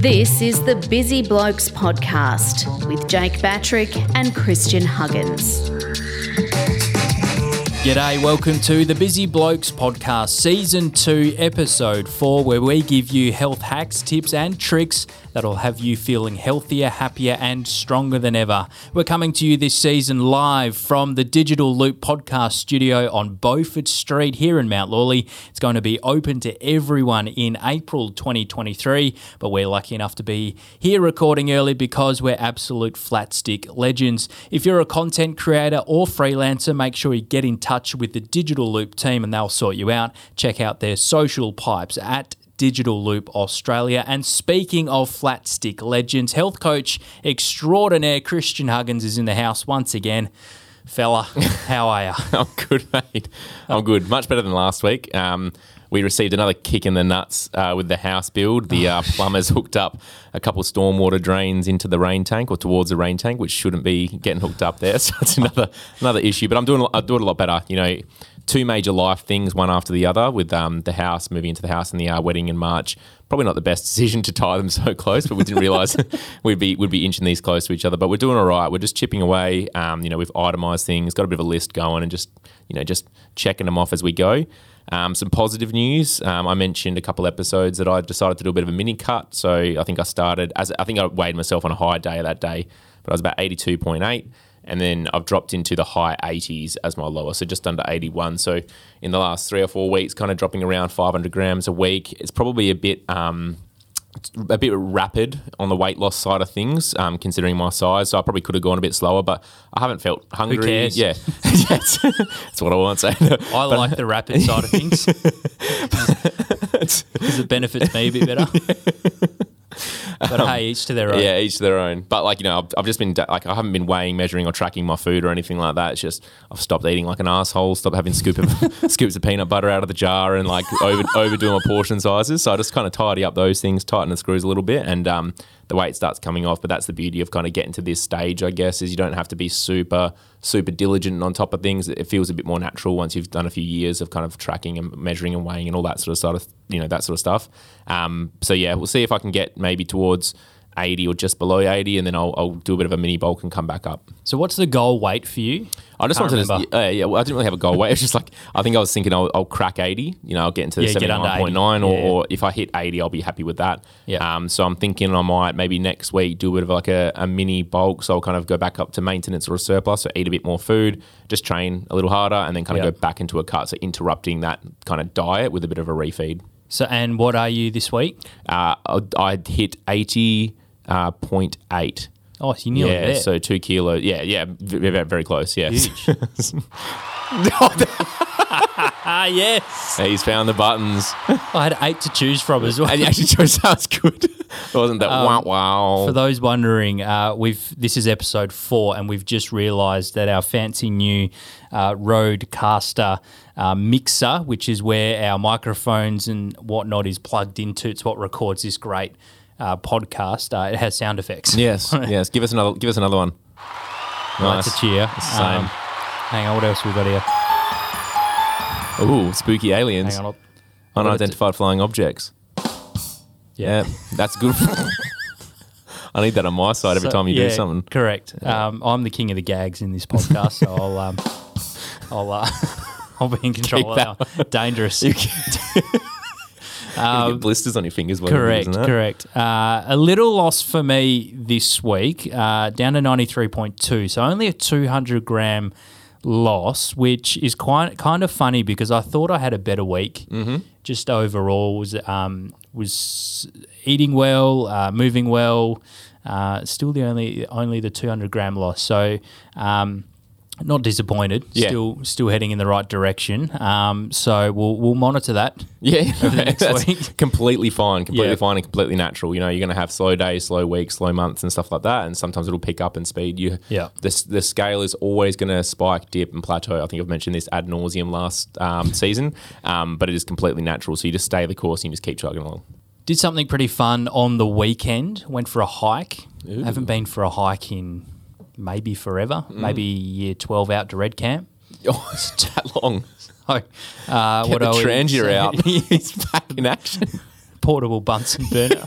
This is the Busy Blokes Podcast with Jake Batrick and Christian Huggins. G'day, welcome to the Busy Blokes Podcast, Season 2, Episode 4, where we give you health hacks, tips, and tricks that'll have you feeling healthier, happier, and stronger than ever. We're coming to you this season live from the Digital Loop Podcast studio on Beaufort Street here in Mount Lawley. It's going to be open to everyone in April 2023, but we're lucky enough to be here recording early because we're absolute flat stick legends. If you're a content creator or freelancer, make sure you get in touch with the Digital Loop team and they'll sort you out. Check out their social pipes at Digital Loop Australia. And speaking of flat stick legends, health coach extraordinaire Christian Huggins is in the house once again. Fella, how are you? I'm good, mate. I'm good. Much better than last week. Um, we received another kick in the nuts uh, with the house build. The uh, plumbers hooked up a couple of stormwater drains into the rain tank or towards the rain tank, which shouldn't be getting hooked up there. So it's another another issue. But I'm doing I'm doing a lot better. You know, two major life things, one after the other, with um, the house moving into the house and the uh, wedding in March. Probably not the best decision to tie them so close, but we didn't realise we'd be we'd be inching these close to each other. But we're doing all right. We're just chipping away. Um, you know, we've itemised things, got a bit of a list going, and just you know just checking them off as we go. Um, some positive news. Um, I mentioned a couple episodes that I decided to do a bit of a mini cut. So I think I started as I think I weighed myself on a high day that day, but I was about eighty two point eight and then I've dropped into the high 80s as my lower, so just under 81. So in the last three or four weeks, kind of dropping around 500 grams a week. It's probably a bit. Um, a bit rapid on the weight loss side of things, um, considering my size. So I probably could have gone a bit slower, but I haven't felt hungry. cares? Yeah, that's, that's what I want to say. I like the rapid side of things because it benefits me a bit better. But hey, each to their own. Yeah, each to their own. But like you know, I've, I've just been like I haven't been weighing, measuring, or tracking my food or anything like that. It's just I've stopped eating like an asshole. Stopped having scoop of, scoops of peanut butter out of the jar and like over overdoing my portion sizes. So I just kind of tidy up those things, tighten the screws a little bit, and um, the weight starts coming off. But that's the beauty of kind of getting to this stage, I guess, is you don't have to be super super diligent on top of things. It feels a bit more natural once you've done a few years of kind of tracking and measuring and weighing and all that sort of sort of you know that sort of stuff. Um, so yeah, we'll see if I can get maybe towards 80 or just below 80, and then I'll, I'll do a bit of a mini bulk and come back up. So what's the goal weight for you? I just Can't wanted to, remember. uh, yeah, well, I didn't really have a goal weight. It's just like, I think I was thinking I'll, I'll crack 80, you know, I'll get into the Yeah, 79.9, or, Yeah. or if I hit 80, I'll be happy with that. Yeah. Um, so I'm thinking I might maybe next week do a bit of like a, a mini bulk. So I'll kind of go back up to maintenance or a surplus, so eat a bit more food, just train a little harder, and then kind of Yeah. go back into a cut. So interrupting that kind of diet with a bit of a refeed. So, and what are you this week? Uh, I- I'd hit 80.8. Uh, 0.8. Oh, so you're nearly yeah, there. so two kilos. Yeah, yeah, very, very close. Yes. ah, yes. He's found the buttons. I had eight to choose from as well. And you actually chose sounds good. It wasn't that wow wow. Um, For those wondering, uh, we've this is episode four, and we've just realised that our fancy new uh, Rodecaster uh, mixer, which is where our microphones and whatnot is plugged into, it's what records this great uh, podcast. Uh, it has sound effects. yes, yes. Give us another. Give us another one. Well, that's a cheer. It's the same. Um, hang on, what else we got here? Ooh, spooky aliens. Hang on. I'll- Unidentified flying objects. Yeah, that's good. I need that on my side every So- time you yeah, do something. Correct. Um, I'm the king of the gags in this podcast, so I'll um, I'll uh, I'll be in control Keep of that. Dangerous. Get blisters on your fingers. Correct, correct. Uh, a little loss for me this week, uh, down to 93.2. So only a 200 gram loss, which is quite kind of funny because I thought I had a better week. Mm-hmm. Just overall was um, was eating well, uh, moving well. Uh, still the only only the 200 gram loss. So. Um, not disappointed. Yeah. Still, still heading in the right direction. Um, so we'll we'll monitor that. Yeah, Over the next week. completely fine, completely Yeah. fine, and completely natural. You know, you're going to have slow days, slow weeks, slow months, and stuff like that. And sometimes it'll pick up in speed. You, Yeah. the the scale is always going to spike, dip, and plateau. I think I've mentioned this ad nauseum last um, season, um, but it is completely natural. So you just stay the course and you just keep chugging along. Did something pretty fun on the weekend. Went for a hike. Haven't been for a hike in maybe forever. Mm. Maybe year twelve out to Red Camp. Oh, it's that long. So, uh, Get what the we out. He's back in action. Portable Bunsen burner.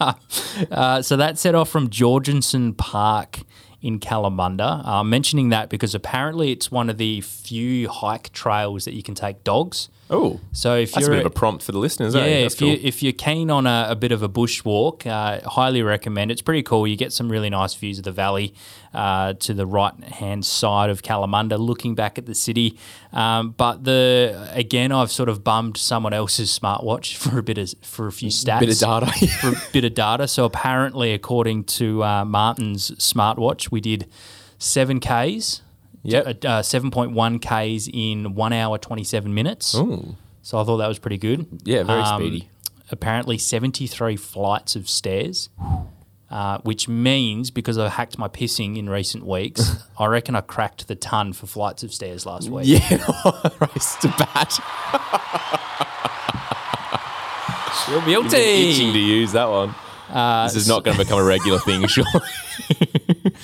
Uh, so that set off from Jorgensen Park in Kalamunda. Uh, mentioning that because apparently it's one of the few hike trails that you can take dogs. Oh, So if that's a you're a bit of a prompt for the listeners. yeah, eh? If cool. you if you're keen on a, a bit of a bushwalk, uh, highly recommend. It's pretty cool. You get some really nice views of the valley uh, to the right hand side of Kalamunda, looking back at the city. Um, but the again, I've sort of bummed someone else's smartwatch for a bit of for a few stats, Bit of data. for a bit of data. So apparently, according to uh, Martin's smartwatch, we did seven k's. Yep. Uh, 7.1 Ks in one hour, 27 minutes. Ooh. So I thought that was pretty good. Yeah, very Um, speedy. Apparently, 73 flights of stairs, uh, which means because I hacked my pissing in recent weeks, I reckon I cracked the ton for flights of stairs last week. Yeah, race to bat. You're Been itching to guilty. use that one. Uh, this is not going to become a regular thing, sure.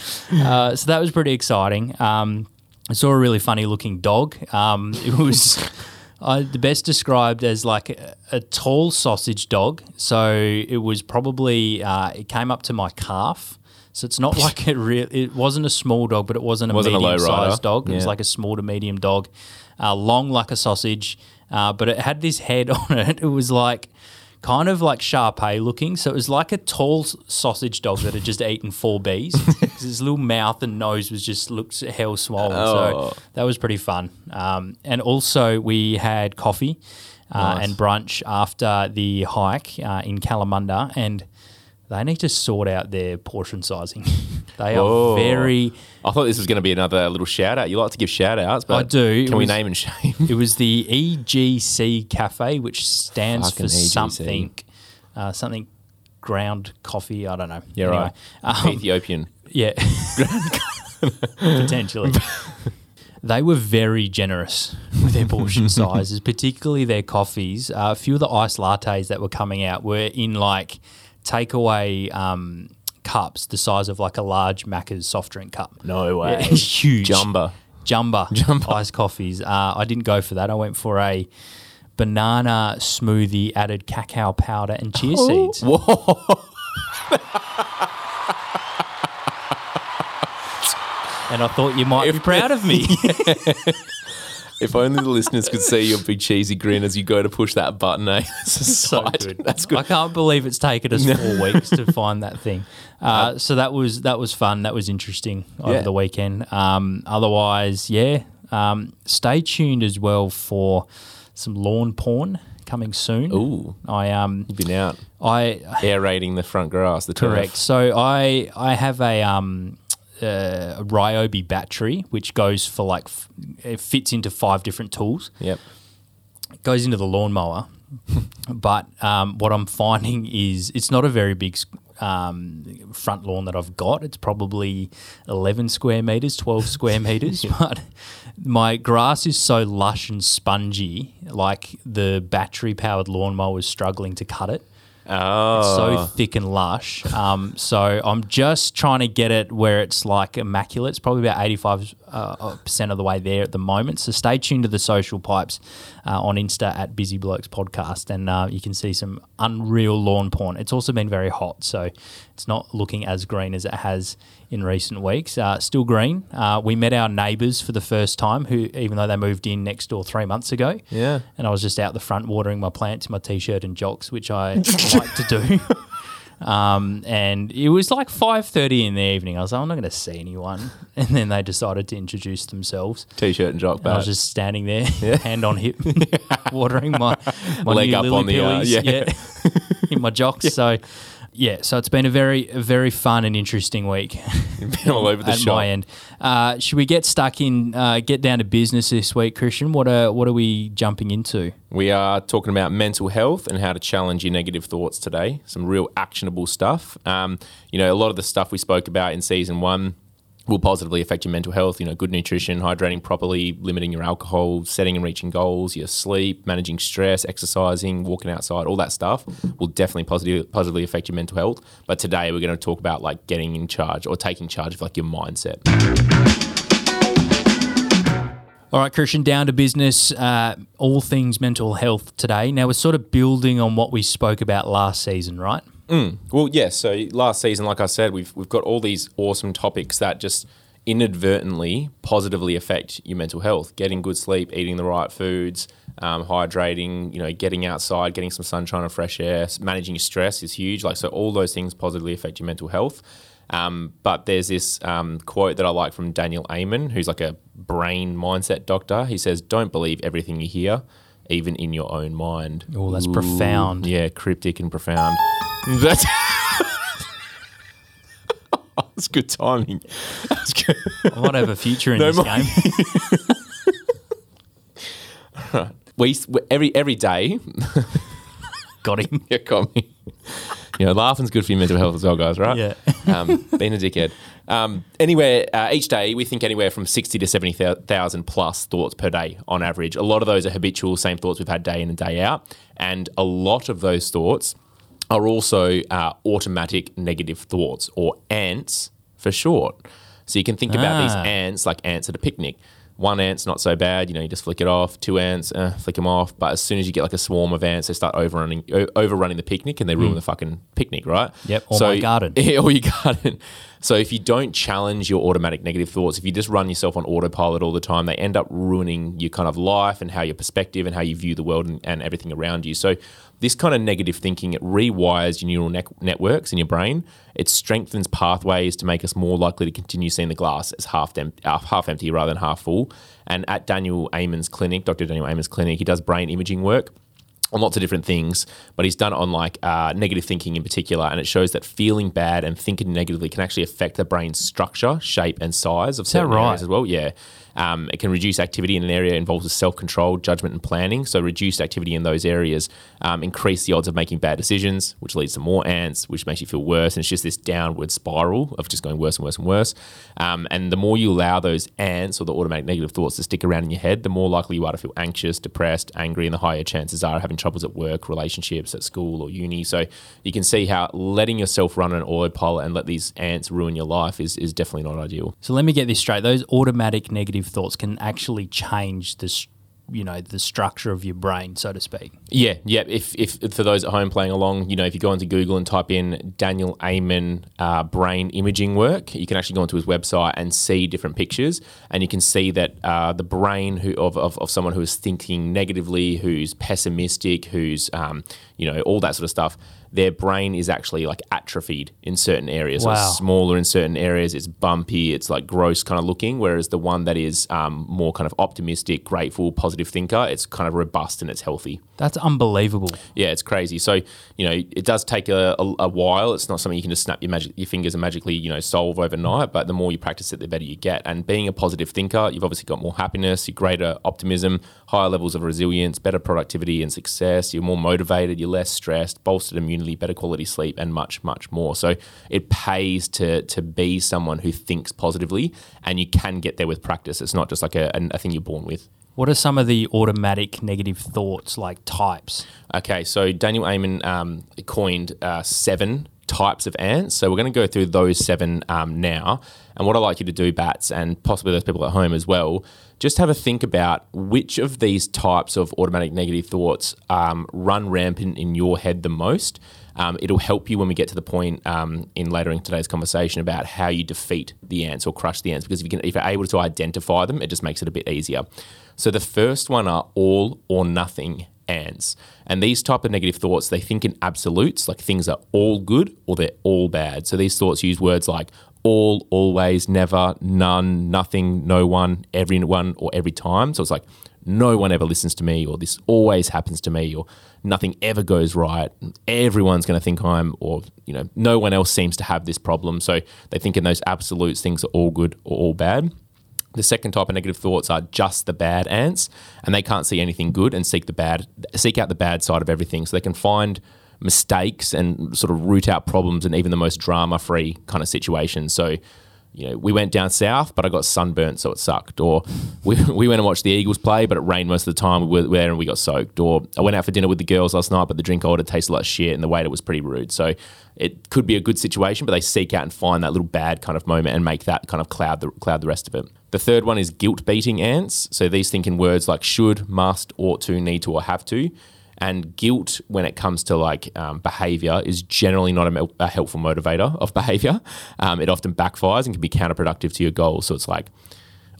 Uh, so that was pretty exciting. Um, I saw a really funny looking dog. Um, it was uh, the best described as like a, a tall sausage dog. So it was probably uh, it came up to my calf. So it's not like it real. It wasn't a small dog, but it wasn't a Wasn't medium rider. sized dog. It was like a small to medium dog, uh, long like a sausage, uh, but it had this head on it. It was like kind of like Sharpei looking. So it was like a tall sausage dog that had just eaten four bees. His little mouth and nose was just looked hell swollen. Oh. So that was pretty fun. Um, and also we had coffee uh, Nice. and brunch after the hike uh, in Kalamunda and. They need to sort out their portion sizing. they are Whoa. very I thought this was going to be another little shout out. You like to give shout outs, but I do. Can we name and shame? It was the EGC Cafe, which stands Fucking for EGC. something, uh, something ground coffee. I don't know. Yeah, Anyway, right. um, Ethiopian. yeah, potentially. They were very generous with their portion sizes, particularly their coffees. Uh, a few of the iced lattes that were coming out were in like takeaway um, cups, the size of like a large Macca's soft drink cup. No Yeah, huge. Jumba. Jumba, Jumba. iced coffees. Uh, I didn't go for that. I went for a banana smoothie, added cacao powder and chia seeds. Whoa. And I thought you might be proud of me. If only the listeners could see your big cheesy grin as you go to push that button, eh? It's a so good. That's good. I can't believe it's taken us four weeks to find that thing. Uh, so that was that was fun. That was interesting over Yeah. the weekend. Um, otherwise, yeah. Um, stay tuned as well for some lawn porn coming soon. Ooh, I um you've been out I aerating the front grass, the turf. Correct. So I I have a um uh, a Ryobi battery which goes for like f- it fits into five different tools. Yep. It goes into the lawnmower, but um, what I'm finding is it's not a very big um, front lawn that I've got. It's probably 11 square meters, 12 square meters, but my grass is so lush and spongy, like the battery powered lawnmower is struggling to cut it Oh, It's so thick and lush. Um, so I'm just trying to get it where it's like immaculate. It's probably about 85 uh, percent of the way there at the moment. So stay tuned to the social pipes uh, on Insta at Busy Blokes Podcast, and uh, you can see some unreal lawn porn. It's also been very hot, so it's not looking as green as it has in recent weeks. Uh, still green. Uh, we met our neighbours for the first time, who even though they moved in next door three months ago. Yeah. And I was just out the front watering my plants in my t-shirt and jocks, which I like to do. Um, and it was like five thirty in the evening. I was like, I'm not going to see anyone. And then they decided to introduce themselves. t-shirt and jock And I was just standing there, hand on hip, watering my, my Leg up on the, uh, pillies, yeah. in my jocks. So, yeah, so it's been a very, a very fun and interesting week You've been all over the at shop. my end. Uh, should we get stuck in, uh, get down to business this week, Christian? What are, what are we jumping into? We are talking about mental health and how to challenge your negative thoughts today. Some real actionable stuff. Um, you know, a lot of the stuff we spoke about in season one will positively affect your mental health. You know, good nutrition, hydrating properly, limiting your alcohol, setting and reaching goals, your sleep, managing stress, exercising, walking outside, all that stuff will definitely positively positively affect your mental health. But today we're going to talk about like getting in charge or taking charge of like your mindset. All right, Christian, down to business. Uh, all things mental health today. Now, we're sort of building on what we spoke about last season, right? Well, yes. so last season, like I said, we've we've got all these awesome topics that just inadvertently positively affect your mental health. Getting good sleep, eating the right foods, um, hydrating, you know, getting outside, getting some sunshine and fresh air, managing your stress is huge. Like so, all those things positively affect your mental health. Um, but there's this um, quote that I like from Daniel Amen, who's like a brain mindset doctor. He says, "Don't believe everything you hear." Even in your own mind. Oh, that's profound. Yeah, cryptic and profound. That's, that's good timing. That's good. I might have a future in No this game. We every every day. Got him. Yeah, got me. You know, laughing's good for your mental health as well, guys. Right? Yeah. um, being a dickhead. Um, anywhere uh, each day, we think anywhere from sixty to seventy thousand plus thoughts per day on average. A lot of those are habitual, same thoughts we've had day in and day out, and a lot of those thoughts are also uh, automatic negative thoughts, or ants for short. So you can think about these Ah. ants like ants at a picnic. One ant's not so bad, you know, you just flick it off. Two ants, uh, flick them off. But as soon as you get like a swarm of ants, they start overrunning, o- overrunning the picnic and they ruin the fucking picnic, right? Yep, or my garden. Yeah, or your garden. So if you don't challenge your automatic negative thoughts, if you just run yourself on autopilot all the time, they end up ruining your kind of life and how your perspective and how you view the world and, and everything around you. So this kind of negative thinking it rewires your neural ne- networks in your brain. It strengthens pathways to make us more likely to continue seeing the glass as half em- uh, half empty rather than half full. And at Daniel Amen's clinic, Dr. Daniel Amen's clinic, he does brain imaging work on lots of different things, but he's done it on like uh, negative thinking in particular, and it shows that feeling bad and thinking negatively can actually affect the brain's structure, shape, and size of certain right? areas as well. Yeah, um, it can reduce activity in an area involves with self-control, judgment, and planning. So reduced activity in those areas um, increase the odds of making bad decisions, which leads to more ants, which makes you feel worse, and it's just this downward spiral of just going worse and worse and worse. Um, and the more you allow those ants or the automatic negative thoughts to stick around in your head, the more likely you are to feel anxious, depressed, angry, and the higher chances are of having troubles at work, relationships, at school, or uni. So you can see how letting yourself run an autopilot and let these ants ruin your life is, is definitely not ideal. So let me get this straight. Those automatic negative thoughts can actually change this, you know, the structure of your brain, so to speak. Yeah, yeah. If, if for those at home playing along, you know, if you go into Google and type in Daniel Amen uh, brain imaging work, you can actually go onto his website and see different pictures, and you can see that uh, the brain who, of, of, of someone who is thinking negatively, who's pessimistic, who's um, you know all that sort of stuff. Their brain is actually like atrophied in certain areas. So Wow. it's smaller in certain areas. It's bumpy. It's like gross kind of looking. Whereas the one that is um, more kind of optimistic, grateful, positive thinker, it's kind of robust and it's healthy. That's unbelievable. Yeah, it's crazy. So you know, it does take a, a, a while. It's not something you can just snap your magic your fingers and magically you know solve overnight. But the more you practice it, the better you get. And being a positive thinker, you've obviously got more happiness, you're greater optimism, higher levels of resilience, better productivity and success. You're more motivated. You're less stressed, bolstered immunity, better quality sleep, and much much more. So it pays to to be someone who thinks positively, and you can get there with practice. It's not just like a, a thing you're born with. What are some of the automatic negative thoughts, like types? Okay, so Daniel Amen um, coined uh, seven types of ants. So we're going to go through those seven um, now. And what I'd like you to do, Bats, and possibly those people at home as well, just have a think about which of these types of automatic negative thoughts um, run rampant in your head the most. Um, it'll help you when we get to the point um, in later in today's conversation about how you defeat the ants or crush the ants. Because if you can, if you're able to identify them, it just makes it a bit easier. So the first one are all or nothing ants. And these type of negative thoughts, they think in absolutes, like things are all good or they're all bad. So these thoughts use words like all, always, never, none, nothing, no one, everyone, or every time. So it's like no one ever listens to me, or this always happens to me, or nothing ever goes right. Everyone's going to think I'm, or you know, no one else seems to have this problem. So they think in those absolutes, things are all good or all bad. The second type of negative thoughts are just the bad ants, and they can't see anything good and seek the bad, seek out the bad side of everything. So they can find mistakes and sort of root out problems in even the most drama-free kind of situations. So, you know, we went down south, but I got sunburnt, so it sucked. Or we, we went and watched the Eagles play, but it rained most of the time. We were there and we got soaked. Or I went out for dinner with the girls last night, but the drink I ordered tasted like shit, and the waiter was pretty rude. So it could be a good situation, but they seek out and find that little bad kind of moment and make that kind of cloud the cloud the rest of it. The third one is guilt beating ants. So these think in words like should, must, ought to, need to, or have to. And guilt, when it comes to like um, behavior, is generally not a, a helpful motivator of behavior. Um, it often backfires and can be counterproductive to your goals. So it's like,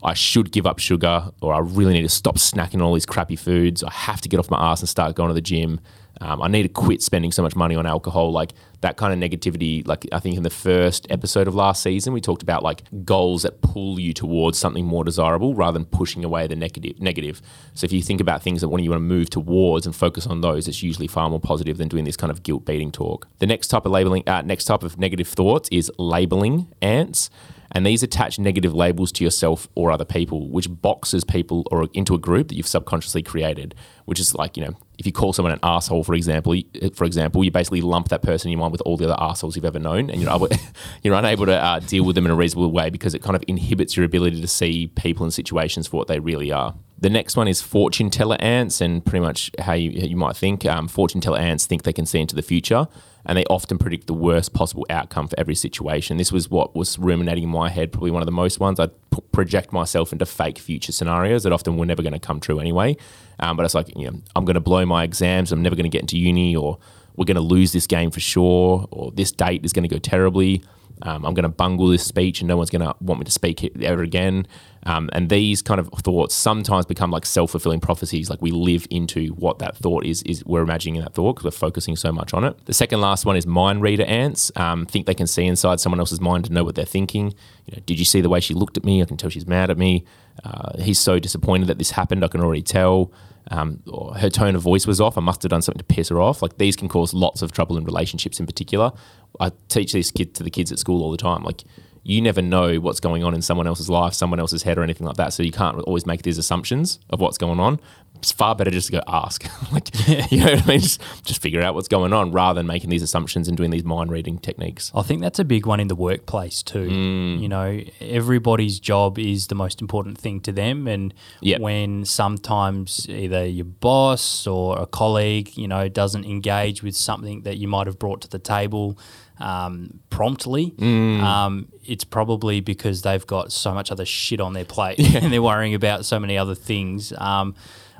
I should give up sugar, or I really need to stop snacking on all these crappy foods. I have to get off my ass and start going to the gym. Um, I need to quit spending so much money on alcohol. Like that kind of negativity. Like I think in the first episode of last season, we talked about like goals that pull you towards something more desirable rather than pushing away the negative. Negative. So if you think about things that when you want to move towards and focus on those, it's usually far more positive than doing this kind of guilt beating talk. The next type of labeling, uh, next type of negative thoughts is labeling ants and these attach negative labels to yourself or other people, which boxes people or into a group that you've subconsciously created. Which is like you know, if you call someone an asshole, for example, for example, you basically lump that person in your mind with all the other assholes you've ever known, and you're able, you're unable to uh, deal with them in a reasonable way because it kind of inhibits your ability to see people and situations for what they really are. The next one is fortune teller ants, and pretty much how you, you might think. Um, fortune teller ants think they can see into the future, and they often predict the worst possible outcome for every situation. This was what was ruminating in my head, probably one of the most ones. I'd p- project myself into fake future scenarios that often were never going to come true anyway. Um, but it's like, you know, I'm going to blow my exams, I'm never going to get into uni, or we're going to lose this game for sure, or this date is going to go terribly. Um, I'm going to bungle this speech and no one's going to want me to speak ever again. Um, and these kind of thoughts sometimes become like self fulfilling prophecies. Like we live into what that thought is. Is we're imagining that thought because we're focusing so much on it. The second last one is mind reader ants. Um, think they can see inside someone else's mind to know what they're thinking. You know, did you see the way she looked at me? I can tell she's mad at me. Uh, he's so disappointed that this happened. I can already tell um, or her tone of voice was off. I must have done something to piss her off. Like these can cause lots of trouble in relationships in particular. I teach these kids to the kids at school all the time. Like you never know what's going on in someone else's life, someone else's head, or anything like that. So you can't always make these assumptions of what's going on it's far better just to go ask. like, you know what I mean? Just, just figure out what's going on rather than making these assumptions and doing these mind reading techniques. I think that's a big one in the workplace too. Mm. You know, everybody's job is the most important thing to them. And Yep. when sometimes either your boss or a colleague, you know, doesn't engage with something that you might have brought to the table um, promptly, Mm. um, it's probably because they've got so much other shit on their plate and they're worrying about so many other things. Um,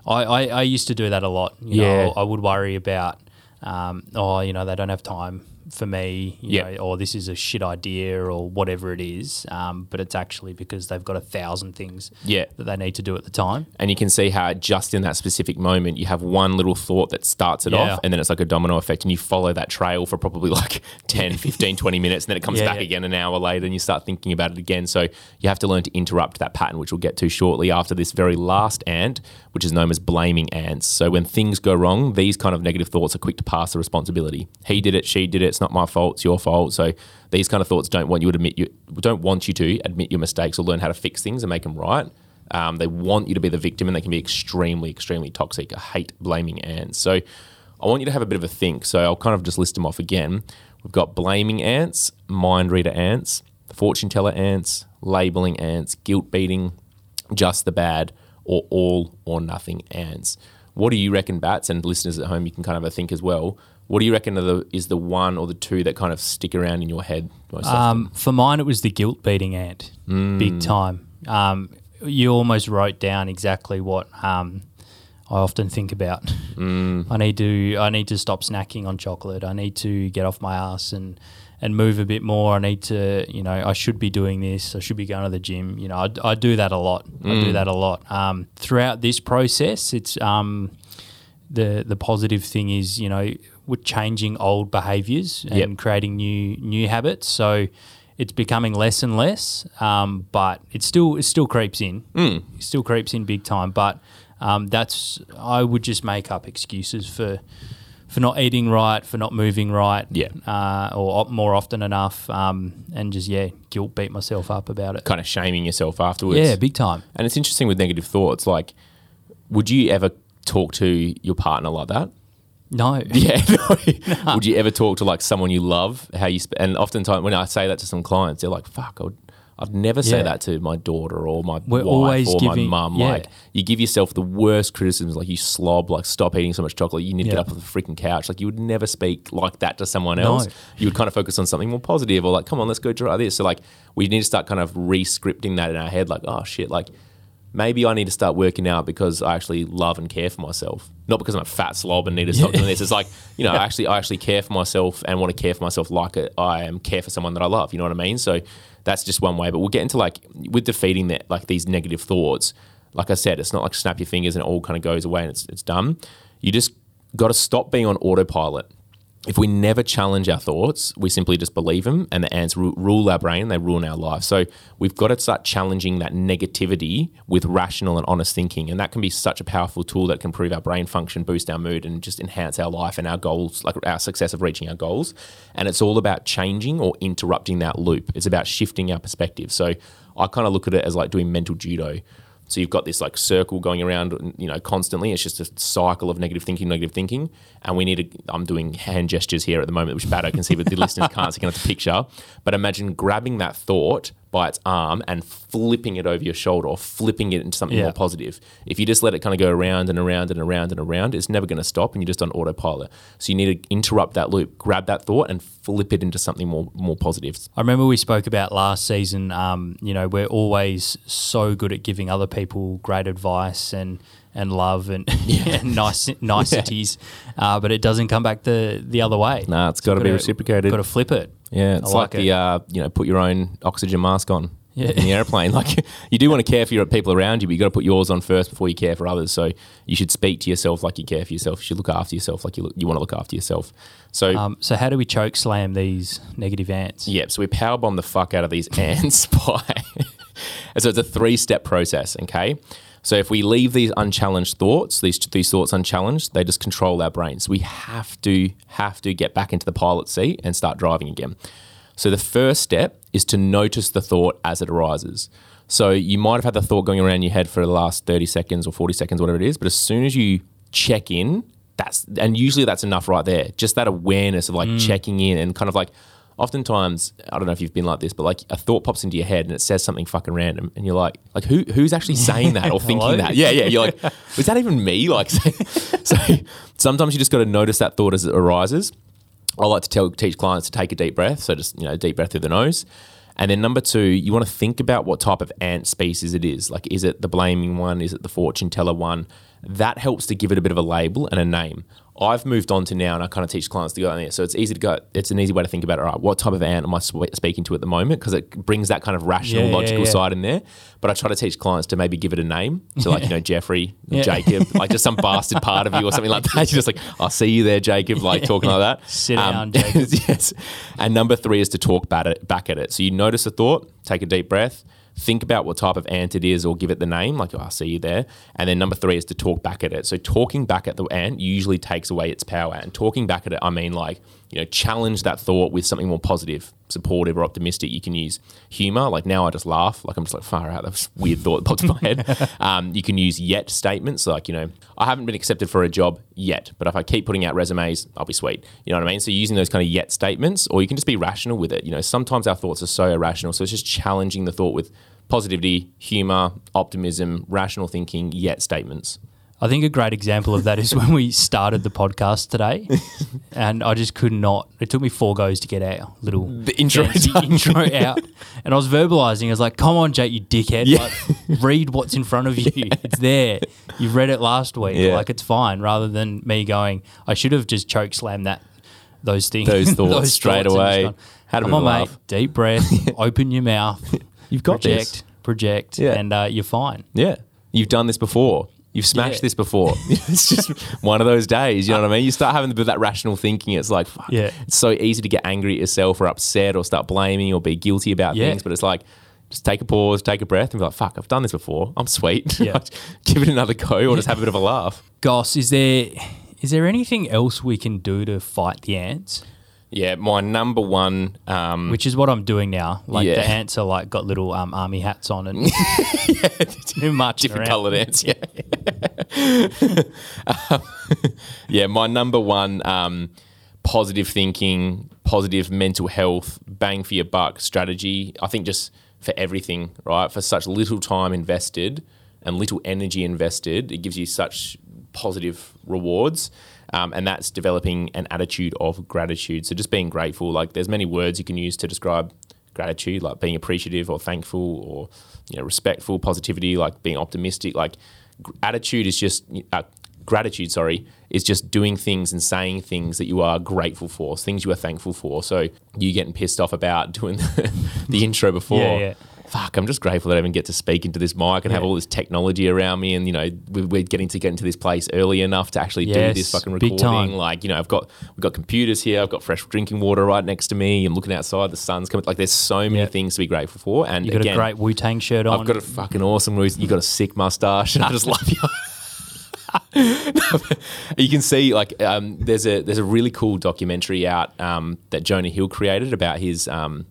I, I, I used to do that a lot. You Yeah. know, I would worry about, um, oh, you know, they don't have time for me, you Yeah. know, or this is a shit idea or whatever it is. Um, but it's actually because they've got a thousand things Yeah. that they need to do at the time. And you can see how just in that specific moment, you have one little thought that starts it Yeah. off, and then it's like a domino effect, and you follow that trail for probably like 10, 15, 20 minutes, and then it comes Yeah, back yeah. again an hour later, and you start thinking about it again. So you have to learn to interrupt that pattern, which we'll get to shortly after this very last ant, which is known as blaming ants. So when things go wrong, these kind of negative thoughts are quick to pass the responsibility. He did it, she did it, it's not my fault, it's your fault. So these kind of thoughts don't want you to admit you don't want you to admit your mistakes or learn how to fix things and make them right. Um, they want you to be the victim, and they can be extremely, extremely toxic. I hate blaming ants. So I want you to have a bit of a think. So I'll kind of just list them off again. We've got blaming ants, mind reader ants, fortune teller ants, labeling ants, guilt beating, just the bad, or all or nothing ants. What do you reckon, Bats, and listeners at home? You can kind of think as well. What do you reckon are the, is the one or the two that kind of stick around in your head most often? Um, for mine, it was the guilt beating ant, Mm. big time. Um, you almost wrote down exactly what um, I often think about. Mm. I need to I need to stop snacking on chocolate. I need to get off my ass and and move a bit more. I need to you know I should be doing this. I should be going to the gym. You know I, I do that a lot. I Mm. do that a lot. Um, throughout this process, it's um, the the positive thing is you know we're changing old behaviors and Yep. creating new new habits so it's becoming less and less um, but it still it still creeps in Mm. it still creeps in big time but um, that's I would just make up excuses for for not eating right for not moving right Yeah. uh, or op- more often enough um, and just yeah guilt beat myself up about it kind of shaming yourself afterwards. yeah big time And it's interesting with negative thoughts. Like, would you ever talk to your partner like that? No Yeah. no. Would you ever talk to like someone you love? How you sp- and oftentimes when I say that to some clients, they're like, "Fuck, I would, I'd never say Yeah. that to my daughter or my We're wife or my mum." yeah. Like, you give yourself the worst criticisms, like you slob, like stop eating so much chocolate. You need to Yeah. get up off the freaking couch. Like you would never speak like that to someone No. else. You would kind of focus on something more positive, or like, "Come on, let's go try this." So like, we need to start kind of re-scripting that in our head. Like, oh shit, like maybe I need to start working out because I actually love and care for myself, not because I'm a fat slob and need to stop doing this. It's like you know, I actually I actually care for myself and want to care for myself like I am care for someone that I love. You know what I mean? So that's just one way. But we'll get into like with defeating that like these negative thoughts. Like I said, it's not like snap your fingers and it all kind of goes away and it's it's done. You just got to stop being on autopilot if we never challenge our thoughts, we simply just believe them, and the ants ru- rule our brain, and they ruin our life. So we've got to start challenging that negativity with rational and honest thinking, and that can be such a powerful tool that can improve our brain function, boost our mood, and just enhance our life and our goals, like our success of reaching our goals. And it's all about changing or interrupting that loop. It's about shifting our perspective. So I kind of look at it as like doing mental judo. So you've got this like circle going around, you know, constantly. It's just a cycle of negative thinking, negative thinking. And we need to, I'm doing hand gestures here at the moment, which Batto can see, but the listeners can't, so you can picture. But imagine grabbing that thought by its arm and flipping it over your shoulder or flipping it into something Yeah. more positive. If you just let it kind of go around and around and around and around, it's never going to stop and you're just on autopilot. So you need to interrupt that loop, grab that thought and flip it into something more more positive. I remember we spoke about last season. Um, you know, we're always so good at giving other people great advice and and love and, and nice niceties, uh, but it doesn't come back the the other way. Nah, it's gotta be reciprocated. Got to flip it. Yeah, it's I like, like the uh, you know, put your own oxygen mask on Yeah. in the airplane. Like you do want to care for your people around you, but you got to put yours on first before you care for others. So you should speak to yourself like you care for yourself. You should look after yourself like you look, you want to look after yourself. So Um, so how do we choke slam these negative ants? Yep. So we power bomb the fuck out of these ants by. so it's a three step process. Okay. So if we leave these unchallenged thoughts, these these thoughts unchallenged, they just control our brains. We have to have to get back into the pilot seat and start driving again. So the first step is to notice the thought as it arises. So you might have had the thought going around in your head for the last 30 seconds or 40 seconds, whatever it is, but as soon as you check in, that's and usually that's enough right there. Just that awareness of like mm. checking in and kind of like oftentimes I don't know if you've been like this, but like a thought pops into your head and it says something fucking random, and you're like, like who who's actually saying that or thinking that? Yeah, yeah. You're like, was that even me? Like, so sometimes you just got to notice that thought as it arises. I like to tell teach clients to take a deep breath. So just you know, deep breath through the nose. And then number two, you want to think about what type of ant species it is. Like, is it the blaming one? Is it the fortune teller one? That helps to give it a bit of a label and a name. I've moved on to now, and I kind of teach clients to go on there. So it's easy to go. It's an easy way to think about. All right, what type of ant am I speaking to at the moment? Because it brings that kind of rational, Yeah, yeah, logical yeah. side in there. But I try to teach clients to maybe give it a name. So like you know, Jeffrey, Yeah. Jacob, like just some bastard part of you or something like that. You're just like, I see you there, Jacob, like talking like that. Um, Sit down, Jacob. yes. And number three is to talk back at it. So you notice a thought, take a deep breath, think about what type of ant it is or give it the name, like, oh, I see you there. And then number three is to talk back at it. So talking back at the ant usually takes away its power. And talking back at it, I mean, like, you know, challenge that thought with something more positive, supportive, or optimistic. You can use humor. Like now I just laugh. Like I'm just like, far out. That's a weird thought that popped in my head. Um, you can use yet statements. Like, you know, I haven't been accepted for a job yet, but if I keep putting out resumes, I'll be sweet. You know what I mean? So using those kind of yet statements, or you can just be rational with it. You know, sometimes our thoughts are so irrational. So it's just challenging the thought with positivity, humor, optimism, rational thinking, yet statements. I think a great example of that is when we started the podcast today, and I just could not. It took me four goes to get our little The intro intro out, and I was verbalizing. I was like, "Come on, Jake, you dickhead! Yeah. Like, read what's in front of you. It's there. You've read it last week. Yeah. Like it's fine." Rather than me going, I should have just choke slammed that those things, Those thoughts straight and just away. Had a Come on, mate. laugh." Deep breath. open your mouth. You've got project, this. project, Yeah. and uh, you're fine. Yeah. You've done this before. You've smashed Yeah. this before. it's just one of those days. You know what I mean? You start having a bit of that rational thinking. It's like, fuck, Yeah. it's so easy to get angry at yourself or upset or start blaming or be guilty about Yeah. things. But it's like, just take a pause, take a breath, and be like, fuck, I've done this before. I'm sweet. Yeah. Give it another go or just have a bit of a laugh. Goss, is there is there anything else we can do to fight the ants? Yeah. My number one. Um, Which is what I'm doing now. Like Yeah. the ants are like got little um, army hats on and too much different around. coloured ants. Yeah. Um, yeah, my number one um, positive thinking, positive mental health, bang for your buck strategy. I think just for everything, right? For such little time invested and little energy invested, it gives you such positive rewards. Um, and that's developing an attitude of gratitude. So just being grateful. Like there's many words you can use to describe gratitude, like being appreciative or thankful or you know respectful, positivity, like being optimistic. Like gr- attitude is just uh, gratitude. Sorry, is just doing things and saying things that you are grateful for, things you are thankful for. So you getting pissed off about doing the, the intro before. Yeah, yeah. Fuck, I'm just grateful that I even get to speak into this mic and have all this technology around me, and you know we- we're getting to get into this place early enough to actually do this fucking recording. Like you know, I've got we've got computers here, I've got fresh drinking water right next to me. I'm looking outside, the sun's coming. Like there's so many Yeah. things to be grateful for. And you've got again, a great Wu Tang shirt on. I've got a fucking awesome. Ruth. You got a sick mustache, and I just love you. you can see like um, there's a there's a really cool documentary out um, that Jonah Hill created about his um,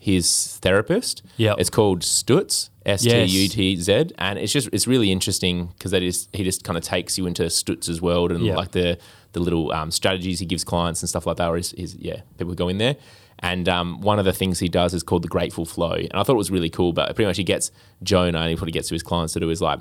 his therapist. Yep. it's called Stutz. S T U T Z, and it's just it's really interesting because that is he just kind of takes you into Stutz's world and Yeah. like the the little um, strategies he gives clients and stuff like that. Or his, his yeah, people go in there, and um, one of the things he does is called the Grateful Flow, and I thought it was really cool. But pretty much he gets Jonah and he probably gets to his clients to do is like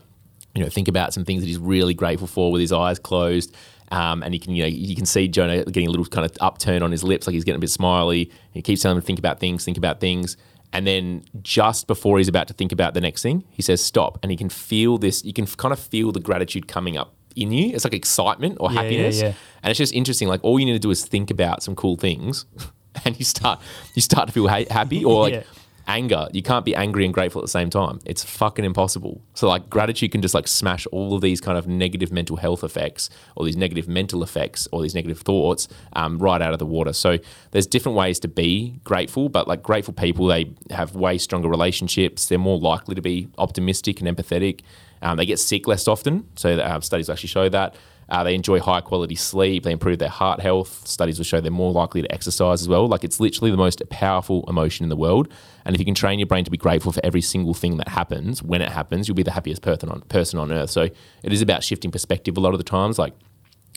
you know, think about some things that he's really grateful for with his eyes closed. Um, and you can, you know, you can see Jonah getting a little kind of upturn on his lips, like he's getting a bit smiley. He keeps telling him to think about things, think about things. And then just before he's about to think about the next thing, he says stop. And he can feel this, you can kind of feel the gratitude coming up in you. It's like excitement or Yeah, yeah, happiness. yeah. And it's just interesting. Like all you need to do is think about some cool things and you start, you start to feel ha- happy or like, Yeah. Anger. You can't be angry and grateful at the same time. It's fucking impossible. So like gratitude can just like smash all of these kind of negative mental health effects or these negative mental effects or these negative thoughts um, right out of the water. So there's different ways to be grateful, but like grateful people, they have way stronger relationships. They're more likely to be optimistic and empathetic. Um, they get sick less often. So uh, studies actually show that. Uh, they enjoy high quality sleep. They improve their heart health. Studies will show they're more likely to exercise as well. Like it's literally the most powerful emotion in the world. And if you can train your brain to be grateful for every single thing that happens, when it happens, you'll be the happiest person on person on earth. So it is about shifting perspective a lot of the times. Like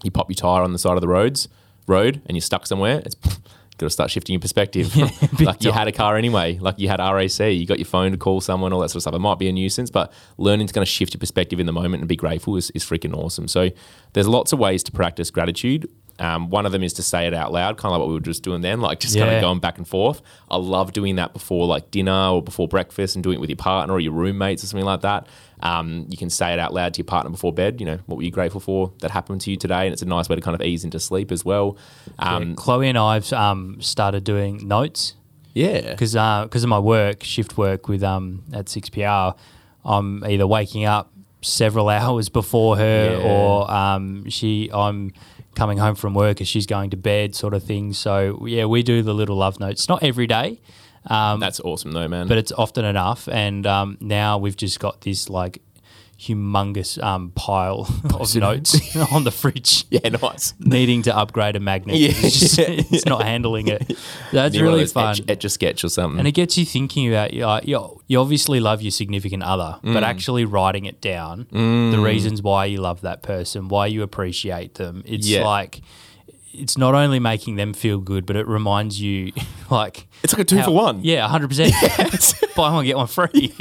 you pop your tire on the side of the roads road and you're stuck somewhere. It's got to start shifting your perspective. big like you had a car anyway. Like you had RAC. You got your phone to call someone, all that sort of stuff. It might be a nuisance, but learning to kind of shift your perspective in the moment and be grateful is, is freaking awesome. So there's lots of ways to practice gratitude. Um, one of them is to say it out loud, kind of like what we were just doing then, like just kind of going back and forth. I love doing that before like dinner or before breakfast and doing it with your partner or your roommates or something like that. Um, you can say it out loud to your partner before bed. You know, what were you grateful for that happened to you today? And it's a nice way to kind of ease into sleep as well. Um, Yeah, Chloe and I've um, started doing notes yeah. because because of my work, shift work with um at six PR, I'm either waking up several hours before her Yeah. or um she I'm coming home from work as she's going to bed, sort of thing. So yeah, we do the little love notes. Not every day, um, That's awesome though, man. but it's often enough. And um, now we've just got this like humongous um, pile of notes on the fridge. yeah, nice. Needing to upgrade a magnet, Yeah. it's, just, it's not handling it. That's really fun. Etch, etch a sketch or something. And it gets you thinking about you, like, you, obviously love your significant other, Mm. but actually writing it down, the reasons why you love that person, why you appreciate them. It's Yeah. like it's not only making them feel good, but it reminds you like it's like a two how- for one. Yeah, hundred percent. Buy one get one free.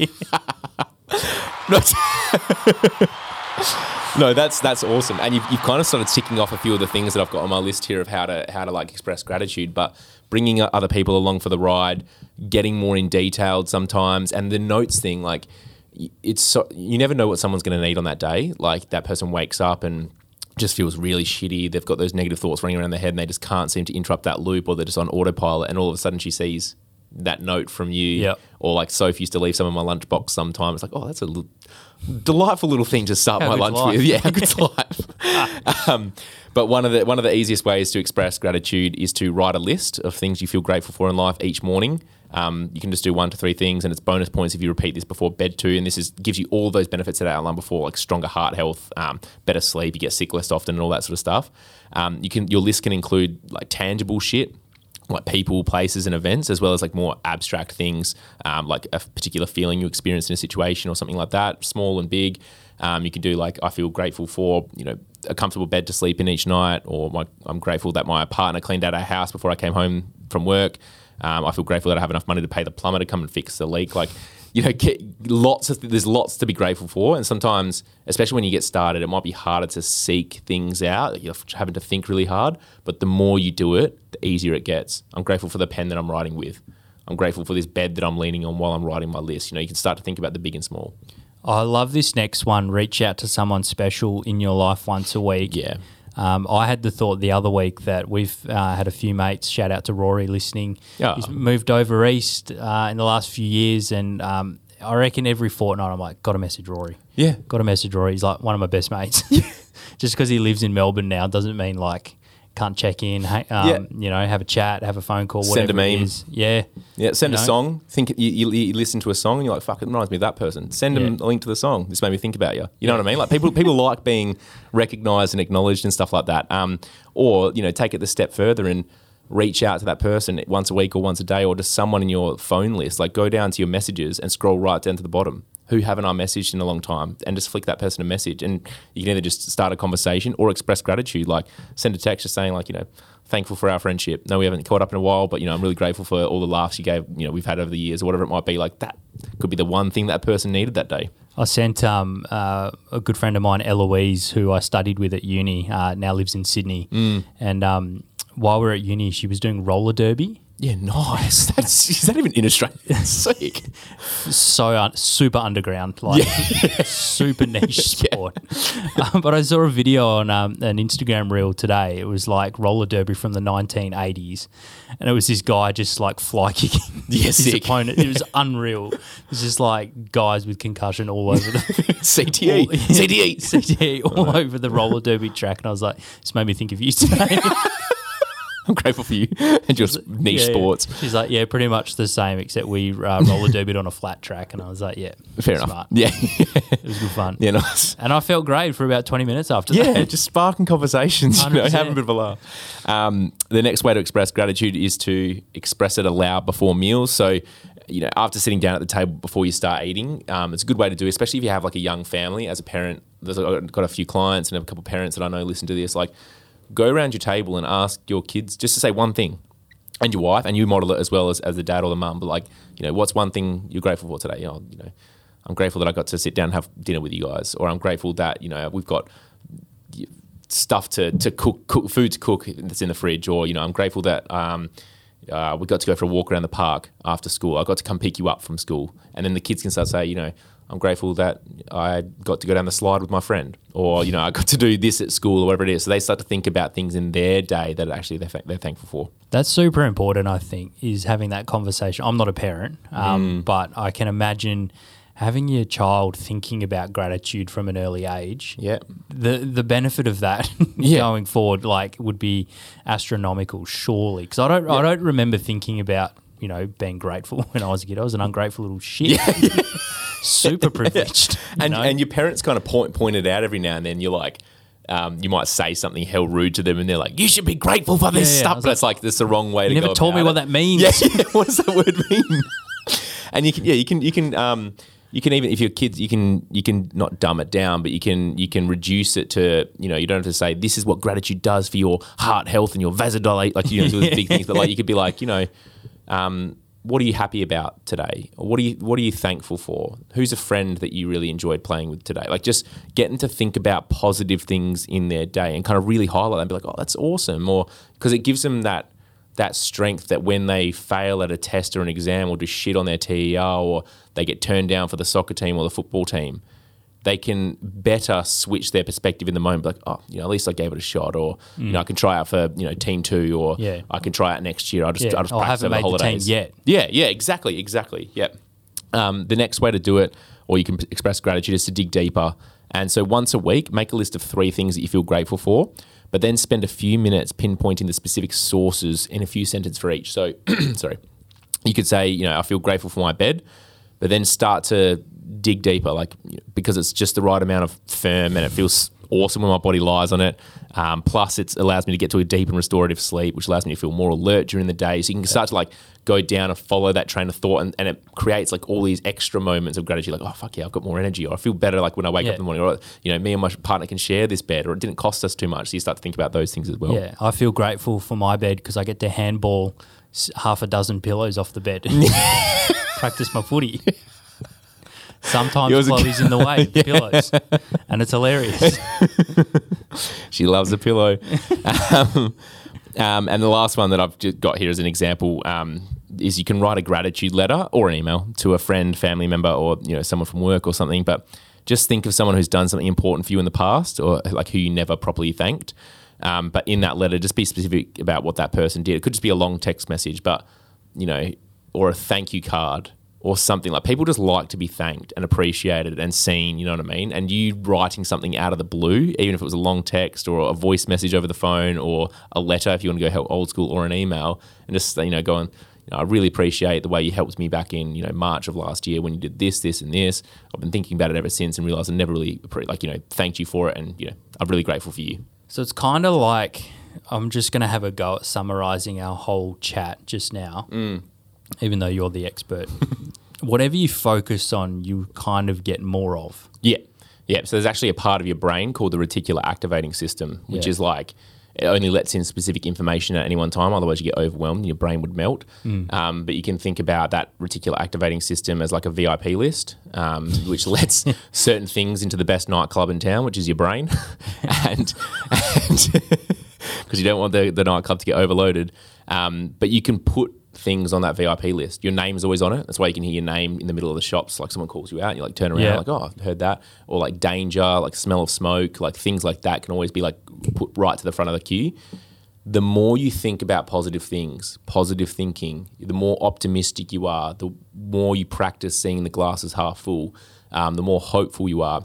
No, that's that's awesome. And you've, you've kind of started ticking off a few of the things that I've got on my list here of how to how to like express gratitude, but bringing other people along for the ride, getting more in detailed sometimes, and the notes thing, like it's so, you never know what someone's going to need on that day. Like that person wakes up and just feels really shitty. They've got those negative thoughts running around their head, and they just can't seem to interrupt that loop, or they're just on autopilot, and all of a sudden she sees that note from you Yep. or like Sophie used to leave some in my lunchbox sometimes. It's like, oh, that's a delightful little thing to start How my lunch life? with. Yeah, how good's life. um, but one of the one of the easiest ways to express gratitude is to write a list of things you feel grateful for in life each morning. Um, you can just do one to three things, and it's bonus points if you repeat this before bed too. And this is gives you all those benefits that I outlined before, like stronger heart health, um, better sleep, you get sick less often, and all that sort of stuff. Um, you can your list can include like tangible shit, like people, places, and events, as well as like more abstract things, um, like a particular feeling you experience in a situation or something like that, small and big. Um, you can do like I feel grateful for you know a comfortable bed to sleep in each night, or my, I'm grateful that my partner cleaned out our house before I came home from work. Um, I feel grateful that I have enough money to pay the plumber to come and fix the leak. Like you know, get lots of there's lots to be grateful for, and sometimes, especially when you get started, it might be harder to seek things out. You're having to think really hard, but the more you do it, the easier it gets. I'm grateful for the pen that I'm writing with. I'm grateful for this bed that I'm leaning on while I'm writing my list. You know, you can start to think about the big and small. I love this next one. Reach out to someone special in your life once a week. Yeah. Um, I had the thought the other week that we've uh, had a few mates. Shout out to Rory listening. Yeah. He's moved over east uh, in the last few years, and um, I reckon every fortnight I'm like, got to message Rory. Yeah. Got to message Rory. He's like one of my best mates. Just because he lives in Melbourne now doesn't mean like can't check in. Um, Yeah. You know, have a chat, have a phone call, Send a meme. Yeah. Yeah, send You a know? song. Think you, you, you listen to a song and you're like, "Fuck, it reminds me of that person." Send them a link to the song. This made me think about you. You know what I mean? Like people, people like being recognised and acknowledged and stuff like that. Um, or you know, take it the step further and reach out to that person once a week or once a day, or just someone in your phone list. Like go down to your messages and scroll right down to the bottom. Who haven't I messaged in a long time? And just flick that person a message, and you can either just start a conversation or express gratitude. Like send a text just saying like, you know, thankful for our friendship. No, we haven't caught up in a while, but you know, I'm really grateful for all the laughs you gave. You know, we've had over the years, or whatever it might be. Like that could be the one thing that person needed that day. I sent um, uh, a good friend of mine, Eloise, who I studied with at uni, uh, now lives in Sydney. Mm. And um, while we were at uni, she was doing roller derby. Yeah, nice. That's is that even in Australia? Sick. So un- super underground, like super niche sport. Um, but I saw a video on um, an Instagram reel today. It was like roller derby from the 1980s, and it was this guy just like fly kicking Yeah, his sick. opponent. It was unreal. It was just like guys with concussion all over the CTE, all- CTE. CTE all over the roller derby track, and I was like, this made me think of you today. I'm grateful for you and your niche Yeah, yeah. sports. She's like, yeah, pretty much the same, except we uh, roller derbied on a flat track, and I was like, yeah, Fair enough. smart. Yeah, It was good fun. yeah, nice. And I felt great for about 20 minutes after Yeah, that. just sparking conversations, you know, 100%. having a bit of a laugh. Um, the next way to express gratitude is to express it aloud before meals. So, you know, after sitting down at the table before you start eating, um, it's a good way to do, especially if you have like a young family. As a parent, there's I've got a few clients and a couple of parents that I know listen to this. Like, go around your table and ask your kids just to say one thing. And your wife, and you model it as well as, as the dad or the mum. But like, you know, what's one thing you're grateful for today? You know, you know, I'm grateful that I got to sit down and have dinner with you guys, or I'm grateful that you know we've got stuff to, to cook, cook food to cook that's in the fridge or you know I'm grateful that um, uh, we got to go for a walk around the park after school I got to come pick you up from school and then the kids can start say you know I'm grateful that I got to go down the slide with my friend or you know I got to do this at school or whatever it is so they start to think about things in their day that actually they're, thank- they're thankful for That's super important, I think, is having that conversation. I'm not a parent, um, Mm. but I can imagine having your child thinking about gratitude from an early age. yeah The the benefit of that Yeah. going forward, like, would be astronomical, surely. Because I don't I don't remember thinking about you know being grateful when I was a kid. I was an ungrateful little shit. super privileged. you and know? and your parents kind of point point it out every now and then. You're like, um, you might say something hell rude to them, and they're like, "You should be grateful for this Yeah, yeah. Stuff." But it's like that's the wrong way to go. you go. never told me what it. that means. Yeah, yeah. what does that word mean? and you can, yeah, you can, you can, um, you can even if your kids, you can, you can not dumb it down, but you can, you can reduce it to, you know, you don't have to say this is what gratitude does for your heart health and your vasodilate, like you know, those big things. But like you could be like, you know, um, what are you happy about today? What are you what are you thankful for? Who's a friend that you really enjoyed playing with today? Like just getting to think about positive things in their day and kind of really highlight and be like, oh, that's awesome. Or because it gives them that that strength that when they fail at a test or an exam or do shit on their TER or they get turned down for the soccer team or the football team, they can better switch their perspective in the moment. Like, oh, you know, at least I gave it a shot, or you know, I can try out for you know team two, or Yeah. I can try out next year. I'll just, Yeah. Just Oh, I practice haven't over the made the team yet. Yeah, yeah, exactly, exactly. Yep. Um, the next way to do it, or you can p- express gratitude, is to dig deeper. And so once a week, make a list of three things that you feel grateful for, but then spend a few minutes pinpointing the specific sources in a few sentences for each. So, sorry, you could say, you know, I feel grateful for my bed, but then start to dig deeper, like because it's just the right amount of firm and it feels awesome when my body lies on it. Um, plus, it allows me to get to a deep and restorative sleep, which allows me to feel more alert during the day. So you can start to like go down and follow that train of thought, and, and it creates like all these extra moments of gratitude. Like, oh fuck yeah, I've got more energy, or I feel better. Like when I wake Yeah. up in the morning, or you know, me and my partner can share this bed, or it didn't cost us too much. So you start to think about those things as well. Yeah, I feel grateful for my bed because I get to handball half a dozen pillows off the bed. Practice my footy. Sometimes Yours Chloe's in the way, the pillows, and it's hilarious. She loves a pillow. um, Um, and the last one that I've just got here as an example um, is you can write a gratitude letter or an email to a friend, family member, or you know someone from work or something. But just think of someone who's done something important for you in the past, or like who you never properly thanked. Um, but in that letter, just be specific about what that person did. It could just be a long text message, but you know, or a thank you card or something like people just like to be thanked and appreciated and seen you know what i mean and you writing something out of the blue even if it was a long text or a voice message over the phone or a letter if you want to go help old school or an email and just you know going you know, I really appreciate the way you helped me back in, you know, March of last year when you did this, this, and this. I've been thinking about it ever since and realized I never really, like, you know, thanked you for it. And, you know, I'm really grateful for you. So it's kind of like I'm just going to have a go at summarizing our whole chat just now, Mm. Even though you're the expert. Whatever you focus on, you kind of get more of. Yeah. Yeah. So there's actually a part of your brain called the reticular activating system, which Yeah. is like it only lets in specific information at any one time. Otherwise, you get overwhelmed and your brain would melt. Um, but you can think about that reticular activating system as like a VIP list, um, which lets certain things into the best nightclub in town, which is your brain. and because you don't want the, the nightclub to get overloaded. Um, but you can put things on that VIP list. Your name's always on it. That's why you can hear your name in the middle of the shops. Like someone calls you out, and you like turn around, Yeah. like, oh, I've heard that. Or like danger, like smell of smoke, like things like that can always be like put right to the front of the queue. The more you think about positive things, positive thinking, the more optimistic you are, the more you practice seeing the glass as half full, um, the more hopeful you are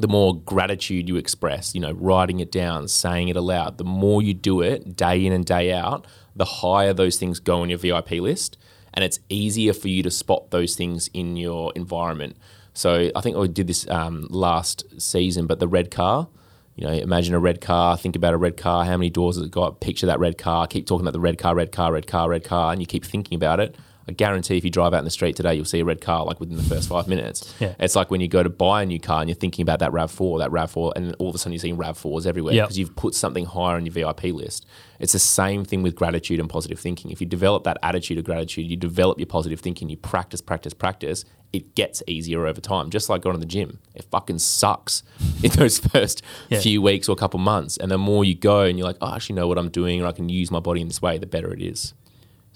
the more gratitude you express, you know, writing it down, saying it aloud, the more you do it day in and day out, the higher those things go on your VIP list. And it's easier for you to spot those things in your environment. So I think I did this um, last season, but the red car, you know, imagine a red car, think about a red car, how many doors has it got, picture that red car, keep talking about the red car, red car, red car, red car, and you keep thinking about it. I guarantee if you drive out in the street today, you'll see a red car like within the first five minutes. Yeah. It's like when you go to buy a new car and you're thinking about that RAV4, that RAV4, and all of a sudden you're seeing RAV4s everywhere Yep. because you've put something higher on your VIP list. It's the same thing with gratitude and positive thinking. If you develop that attitude of gratitude, you develop your positive thinking, you practice, practice, practice, it gets easier over time. Just like going to the gym. It fucking sucks in those first Yeah. few weeks or couple months. And the more you go and you're like, oh, I actually know what I'm doing or I can use my body in this way, the better it is.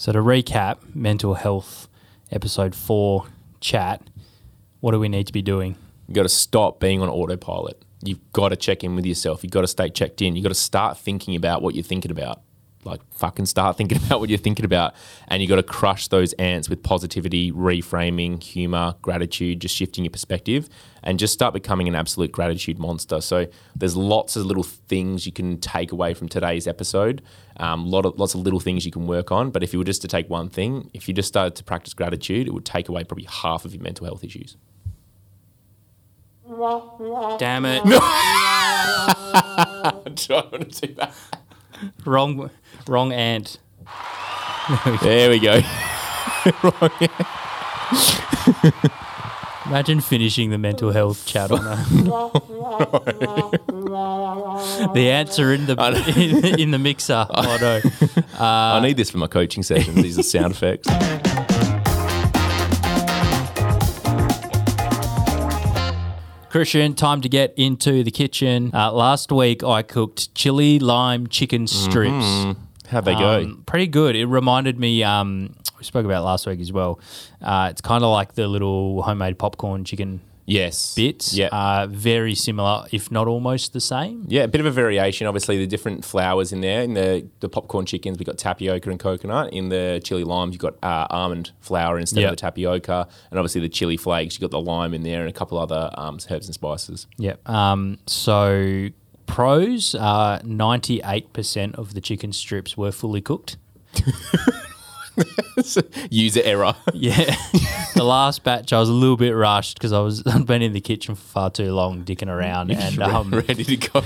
So to recap, mental health episode four chat. What do we need to be doing? You got to stop being on autopilot. You've got to check in with yourself. You've got to stay checked in. You've got to start thinking about what you're thinking about. Like, fucking start thinking about what you're thinking about. And you've got to crush those ants with positivity, reframing, humor, gratitude, just shifting your perspective and just start becoming an absolute gratitude monster. So, there's lots of little things you can take away from today's episode. Um, lot of, lots of little things you can work on. But if you were just to take one thing, if you just started to practice gratitude, it would take away probably half of your mental health issues. Damn it! No. I don't want to do that. wrong, wrong ant. There we go. Imagine finishing the mental health chat on that. the ants are in the in, in the mixer. Oh no! I need this for my coaching sessions. These are sound effects. Christian, time to get into the kitchen. Uh, last week I cooked chili lime chicken strips. How'd they go? Um, pretty good. It reminded me. Um, we spoke about it last week as well. Uh, it's kind of like the little homemade popcorn chicken yes. bits. Yeah. Uh, very similar, if not almost the same. yeah, a bit of a variation. Obviously, the different flours in there. In the, the popcorn chickens, we've got tapioca and coconut. In the chili limes, you've got uh, almond flour instead Yep. of the tapioca. And obviously, the chili flakes, you've got the lime in there and a couple other um, herbs and spices. Yep. Um, so pros: ninety-eight percent of the chicken strips were fully cooked. User error. Yeah. the last batch, I was a little bit rushed because I was I'd been in the kitchen for far too long, dicking around, and um, Ready to go.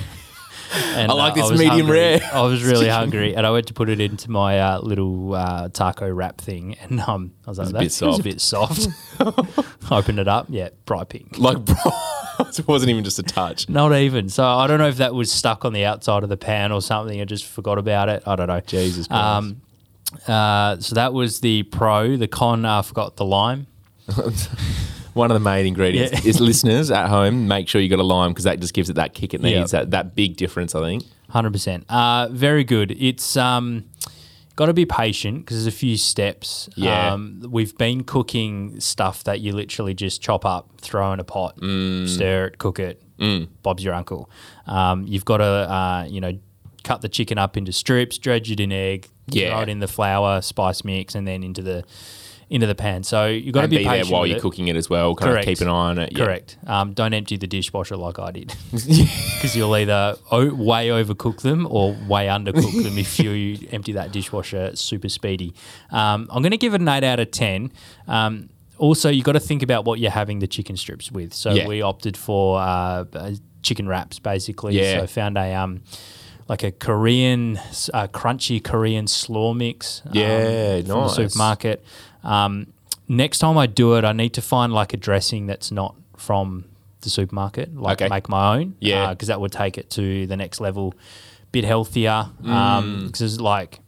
and, I like this was medium hungry. rare. I was really hungry, and I went to put it into my uh, little uh, taco wrap thing, and um, I was like, a "That feels a bit soft." Opened it up, yeah, bright pink. Like, bro, it wasn't even just a touch. Not even. So I don't know if that was stuck on the outside of the pan or something. I just forgot about it. I don't know. Jesus Christ. Um, uh, so that was the pro. The con, I forgot the lime. one of the main ingredients Yeah. is listeners at home. Make sure you got a lime because that just gives it that kick it needs. That that big difference, I think. Hundred percent. Uh, very good. It's um, got to be patient because there's a few steps. Yeah. Um, we've been cooking stuff that you literally just chop up, throw in a pot, Mm. stir it, cook it. Bob's your uncle. Um, you've got to uh, you know cut the chicken up into strips, dredge it in egg, Yeah. throw it in the flour, spice mix, and then into the into the pan. So you've got to And be, be there patient while with you're it. cooking it as well. Kind Correct. of keep an eye on it. Yeah. Correct. Um, don't empty the dishwasher like I did, because you'll either o- way overcook them or way undercook them if you empty that dishwasher super speedy. Um, I'm going to give it an eight out of ten. Um, also, you've got to think about what you're having the chicken strips with. So Yeah. we opted for uh, uh, chicken wraps, basically. Yeah. So I found a um, like a Korean, uh, crunchy Korean slaw mix. um, Yeah, from the nice. supermarket. Um, next time I do it, I need to find like a dressing that's not from the supermarket, like Okay. make my own. Yeah. because that would take it to the next level, bit healthier. Mm. Because it's like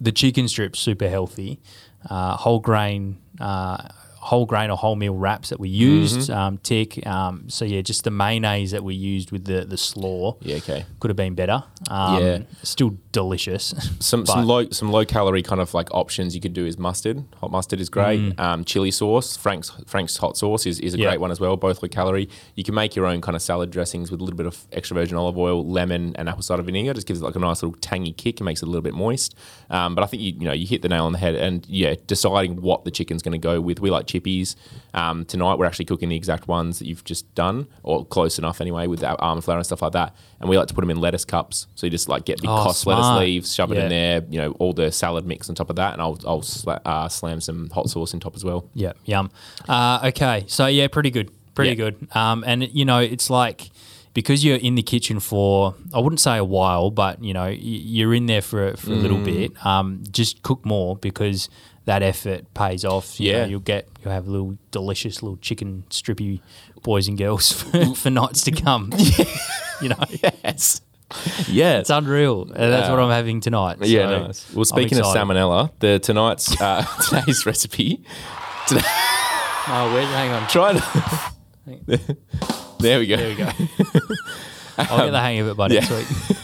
the chicken strips super healthy, uh, whole grain. Uh, Whole grain or whole meal wraps that we used, Mm-hmm. um, tick. Um, so yeah, just the mayonnaise that we used with the the slaw Yeah. Okay. could have been better. Um, Yeah. still delicious. Some some low some low calorie kind of like options you could do is mustard. Hot mustard is great. Um, chili sauce, Frank's Frank's hot sauce is, is a Mm. Yeah. great one as well. Both low calorie. You can make your own kind of salad dressings with a little bit of extra virgin olive oil, lemon, and apple cider vinegar. Just gives it like a nice little tangy kick and makes it a little bit moist. Um, but I think you you know you hit the nail on the head. And yeah, deciding what the chicken's going to go with. We like chippies. Um, tonight we're actually cooking the exact ones that you've just done, or close enough anyway, with our almond flour and stuff like that. And we like to put them in lettuce cups. So you just like get big Oh, cos lettuce leaves, shove it in there, you know, all the salad mix on top of that, and I'll I'll sla- uh, slam some hot sauce on top as well. Yeah, yum. Uh, okay, so yeah, pretty good, pretty Yeah. good. Um, and you know, it's like because you're in the kitchen for I wouldn't say a while, but you know, you're in there for for a Mm. little bit. Um, just cook more because that effort pays off. You Yeah. know, you'll get you'll have little delicious little chicken strippy boys and girls for, mm. for nights to come. you know, Yes. Yeah. it's unreal. And that's what uh, I'm having tonight. yeah, so nice. Well, speaking of salmonella, the tonight's uh, today's recipe. Today, oh, wait, hang on. try to. there we go. There we go. I'll get the hang of it by next yeah. week.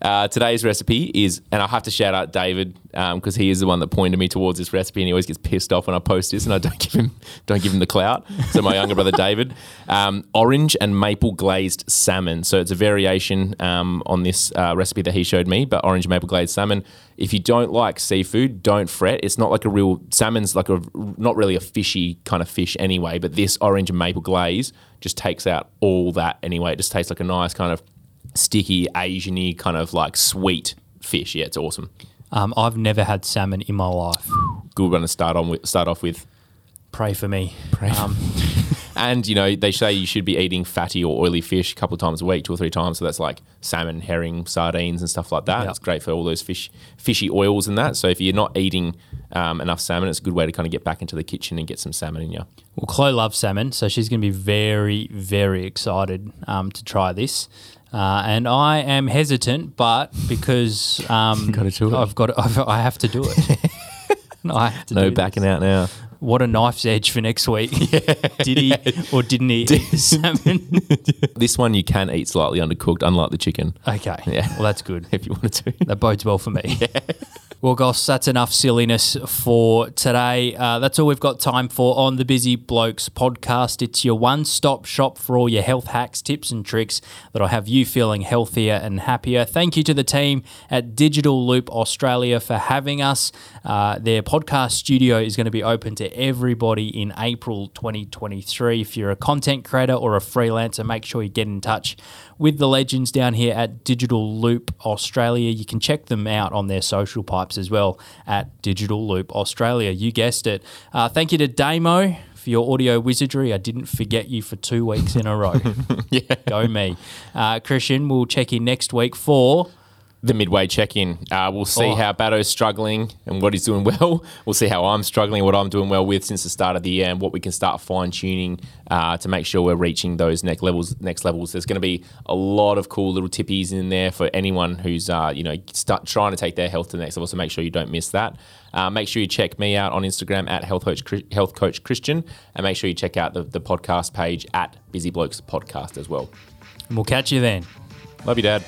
Uh, today's recipe is, and I have to shout out David because he is the one that pointed me towards this recipe, and he always gets pissed off when I post this, and I don't give him don't give him the clout. So my younger brother David, um, orange and maple glazed salmon. So it's a variation um, on this uh, recipe that he showed me, but orange maple glazed salmon. If you don't like seafood, don't fret. It's not like a real salmon's like a not really a fishy kind of fish anyway. But this orange and maple glaze just takes out all that anyway. It just tastes like a nice kind of sticky Asian-y kind of like sweet fish. Yeah, it's awesome. Um, I've never had salmon in my life. Good one to start on with, start off with. Pray for me. Um, And you know they say you should be eating fatty or oily fish a couple of times a week, two or three times. So that's like salmon, herring, sardines, and stuff like that. Yep. It's great for all those fish, fishy oils and that. So if you're not eating um, enough salmon, it's a good way to kind of get back into the kitchen and get some salmon in you. well, Chloe loves salmon, so she's going to be very, very excited um, to try this. Uh, and I am hesitant, but because um, gotta do it. I've got, I've, I have to do it. No, I have to No backing this. out now. What a knife's edge for next week. Did he or didn't he eat the salmon? This one you can eat slightly undercooked, unlike the chicken, okay. Yeah. Well, that's good. if you wanted to. That bodes well for me. Well, Goss, that's enough silliness for today. Uh, that's all we've got time for on the Busy Blokes podcast. It's your one stop shop for all your health hacks, tips, and tricks that'll have you feeling healthier and happier. Thank you to the team at Digital Loop Australia for having us. Uh, their podcast studio is going to be open to everybody in April 2023. If you're a content creator or a freelancer, make sure you get in touch with the legends down here at Digital Loop Australia. You can check them out on their social pipes as well at Digital Loop Australia. You guessed it. Uh, thank you to Damo for your audio wizardry. I didn't forget you for two weeks in a row. yeah. Go me. Uh, Christian, we'll check in next week for the midway check-in. Uh, we'll see Oh. how Batto's struggling and what he's doing well. We'll see how I'm struggling, what I'm doing well with since the start of the year, and what we can start fine tuning uh, to make sure we're reaching those next levels. Next levels. There's going to be a lot of cool little tippies in there for anyone who's uh, you know start trying to take their health to the next level. So make sure you don't miss that. Uh, make sure you check me out on Instagram at health coach health coach Christian, and make sure you check out the, the podcast page at Busy Blokes Podcast as well. And we'll catch you then. Love you, Dad.